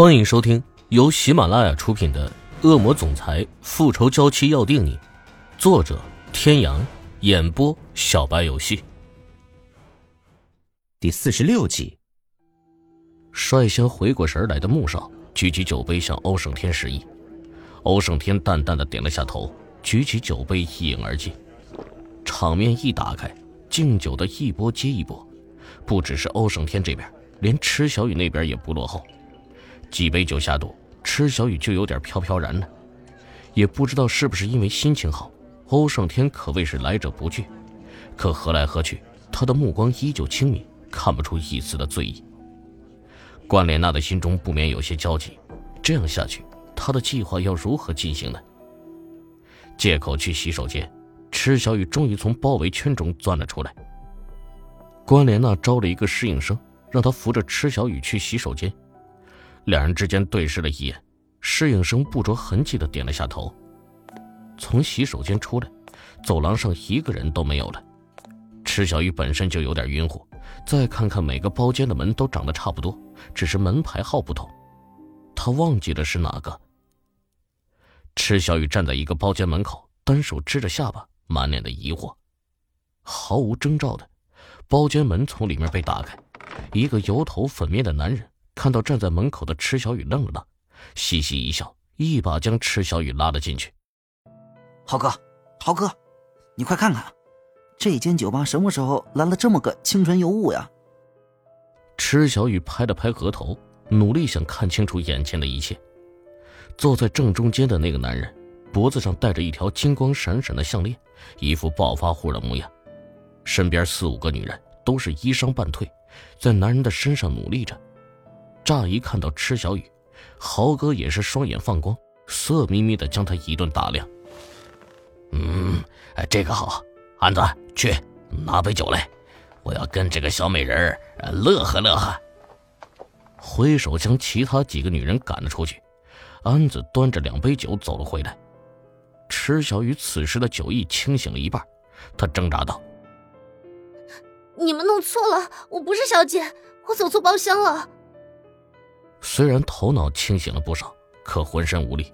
欢迎收听由喜马拉雅出品的《恶魔总裁复仇娇妻要定你》，作者：天阳，演播：小白游戏。第四十六集，率先回过神来的穆少举起酒杯向欧胜天示意，欧胜天淡淡的点了下头，举起酒杯一饮而尽。场面一打开，敬酒的一波接一波，不只是欧胜天这边，连池小雨那边也不落后。几杯酒下肚，池小雨就有点飘飘然了，也不知道是不是因为心情好，欧胜天可谓是来者不拒，可喝来喝去，他的目光依旧清明，看不出一丝的醉意。关莲娜的心中不免有些焦急，这样下去，他的计划要如何进行呢？借口去洗手间，池小雨终于从包围圈中钻了出来。关莲娜招了一个侍应生，让他扶着池小雨去洗手间。两人之间对视了一眼，侍应生不着痕迹的点了下头。从洗手间出来，走廊上一个人都没有了。池小雨本身就有点晕乎，再看看每个包间的门都长得差不多，只是门牌号不同，他忘记了是哪个。池小雨站在一个包间门口，单手支着下巴，满脸的疑惑。毫无征兆的，包间门从里面被打开，一个油头粉面的男人。看到站在门口的池小雨，愣了愣，嘻嘻一笑，一把将池小雨拉了进去。豪哥，豪哥，你快看看，这间酒吧什么时候来了这么个清纯尤物呀？池小雨拍了拍额头，努力想看清楚眼前的一切。坐在正中间的那个男人，脖子上戴着一条金光闪闪的项链，一副暴发户的模样。身边四五个女人都是衣裳半退，在男人的身上努力着。乍一看到池小雨，豪哥也是双眼放光，色眯眯的将他一顿打量。嗯，这个好，安子去拿杯酒来，我要跟这个小美人乐呵乐呵。挥手将其他几个女人赶了出去，安子端着两杯酒走了回来。池小雨此时的酒意清醒了一半，他挣扎道：“你们弄错了，我不是小姐，我走错包厢了。”虽然头脑清醒了不少，可浑身无力。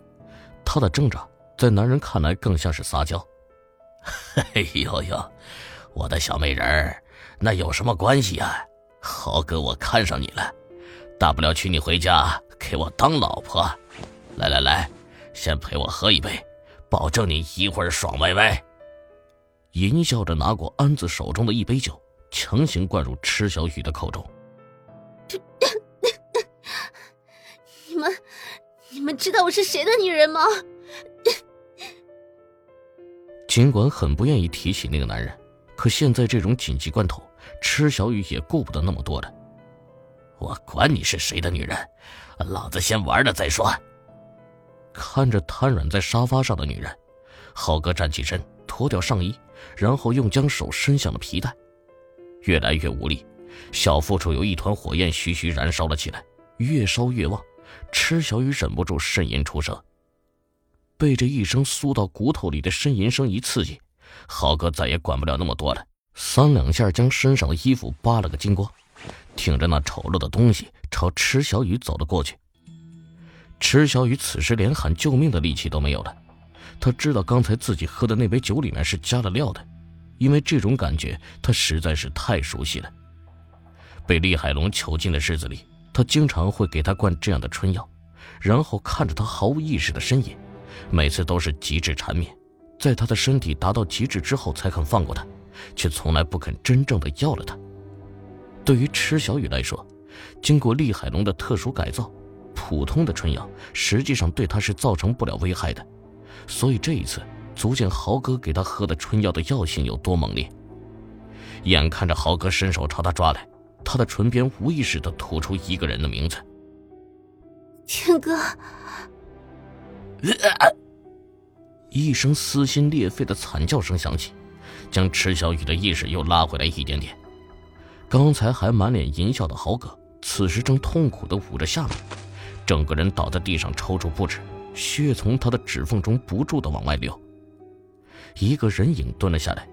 他的挣扎在男人看来更像是撒娇。哎呦呦，我的小美人儿，那有什么关系呀？豪哥，我看上你了，大不了娶你回家给我当老婆。来来来，先陪我喝一杯，保证你一会儿爽歪歪。淫笑着拿过安子手中的一杯酒，强行灌入池小雨的口中。你们知道我是谁的女人吗？尽管很不愿意提起那个男人，可现在这种紧急关头，池小雨也顾不得那么多了。我管你是谁的女人，老子先玩了再说。看着瘫软在沙发上的女人，浩哥站起身，脱掉上衣，然后又将手伸向了皮带，越来越无力，小腹处有一团火焰徐徐燃烧了起来，越烧越旺。池小雨忍不住呻吟出声，被这一声酥到骨头里的呻吟声一刺激，浩哥再也管不了那么多了，三两下将身上的衣服扒了个精光，挺着那丑陋的东西朝池小雨走了过去。池小雨此时连喊救命的力气都没有了，他知道刚才自己喝的那杯酒里面是加了料的，因为这种感觉他实在是太熟悉了，被厉海龙囚禁的日子里。他经常会给他灌这样的春药，然后看着他毫无意识的呻吟，每次都是极致缠绵，在他的身体达到极致之后才肯放过他，却从来不肯真正的要了他。对于池小雨来说，经过厉海龙的特殊改造，普通的春药实际上对他是造成不了危害的，所以这一次足见豪哥给他喝的春药的药性有多猛烈。眼看着豪哥伸手朝他抓来。他的唇边无意识的吐出一个人的名字，天哥。一声撕心裂肺的惨叫声响起，将池小雨的意识又拉回来一点点。刚才还满脸淫笑的豪哥，此时正痛苦的捂着下巴，整个人倒在地上抽搐不止，血从他的指缝中不住的往外流。一个人影蹲了下来。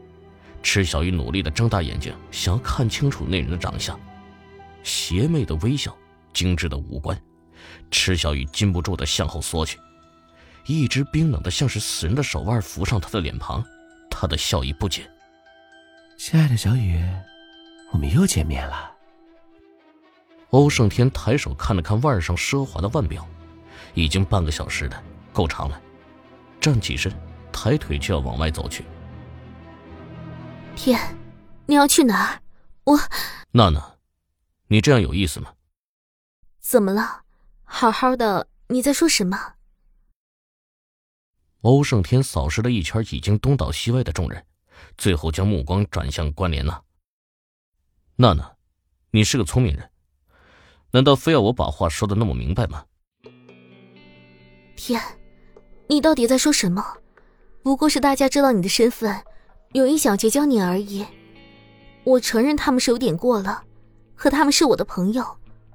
池小雨努力的睁大眼睛，想要看清楚那人的长相，邪魅的微笑，精致的五官，池小雨禁不住的向后缩去，一只冰冷的像是死人的手腕扶上他的脸庞，他的笑意不减。亲爱的小雨，我们又见面了。欧胜天抬手看了看腕上奢华的腕表，已经半个小时了，够长了。站起身，抬腿就要往外走去。天，你要去哪儿？我娜娜，你这样有意思吗？怎么了？好好的，你在说什么？欧胜天扫视了一圈已经东倒西歪的众人，最后将目光转向关莲娜。娜娜，你是个聪明人，难道非要我把话说的那么明白吗？天，你到底在说什么？不过是大家知道你的身份，有意想结交你而已。我承认他们是有点过了，可他们是我的朋友，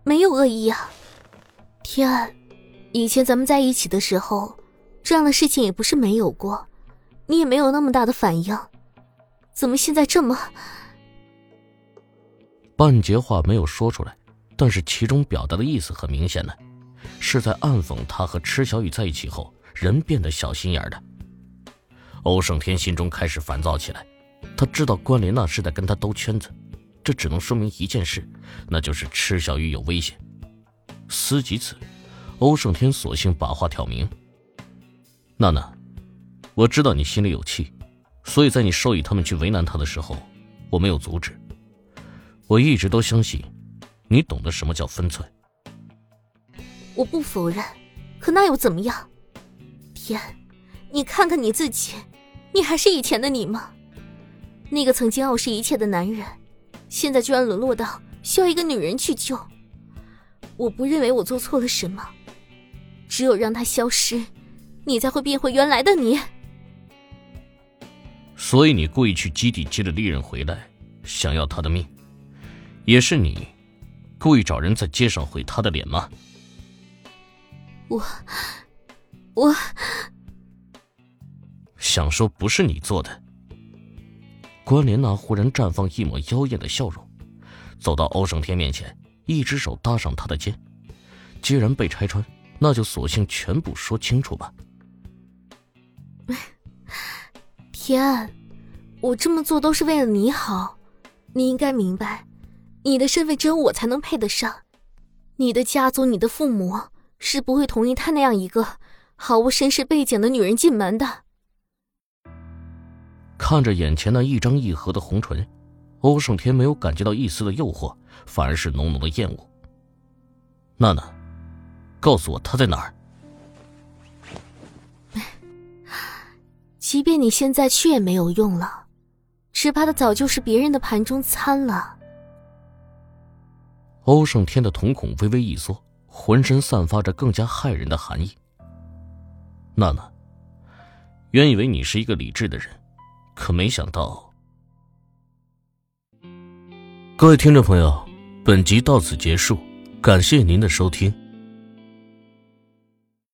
没有恶意啊。天，以前咱们在一起的时候，这样的事情也不是没有过，你也没有那么大的反应，怎么现在这么……半截话没有说出来，但是其中表达的意思很明显呢，是在暗讽他和池小雨在一起后人变得小心眼的。欧胜天心中开始烦躁起来。他知道关莲娜是在跟他兜圈子，这只能说明一件事，那就是池小雨有危险。思及此，欧胜天索性把话挑明：“娜娜，我知道你心里有气，所以在你授意他们去为难他的时候，我没有阻止。我一直都相信，你懂得什么叫分寸。我不否认，可那又怎么样？天，你看看你自己，你还是以前的你吗？”那个曾经傲视一切的男人，现在居然沦落到需要一个女人去救。我不认为我做错了什么，只有让他消失，你才会变回原来的你。所以你故意去基地接了利刃回来，想要他的命，也是你故意找人在街上毁他的脸吗？我，我想说不是你做的。关莲娜忽然绽放一抹妖艳的笑容，走到欧胜天面前，一只手搭上他的肩。既然被拆穿，那就索性全部说清楚吧。天，我这么做都是为了你好，你应该明白，你的身份只有我才能配得上。你的家族、你的父母是不会同意他那样一个毫无身世背景的女人进门的。看着眼前那一张一合的红唇，欧胜天没有感觉到一丝的诱惑，反而是浓浓的厌恶。娜娜，告诉我他在哪儿。即便你现在去也没有用了，只怕他早就是别人的盘中餐了。欧胜天的瞳孔微微一缩，浑身散发着更加骇人的寒意。娜娜，原以为你是一个理智的人。可没想到，各位听众朋友，本集到此结束，感谢您的收听。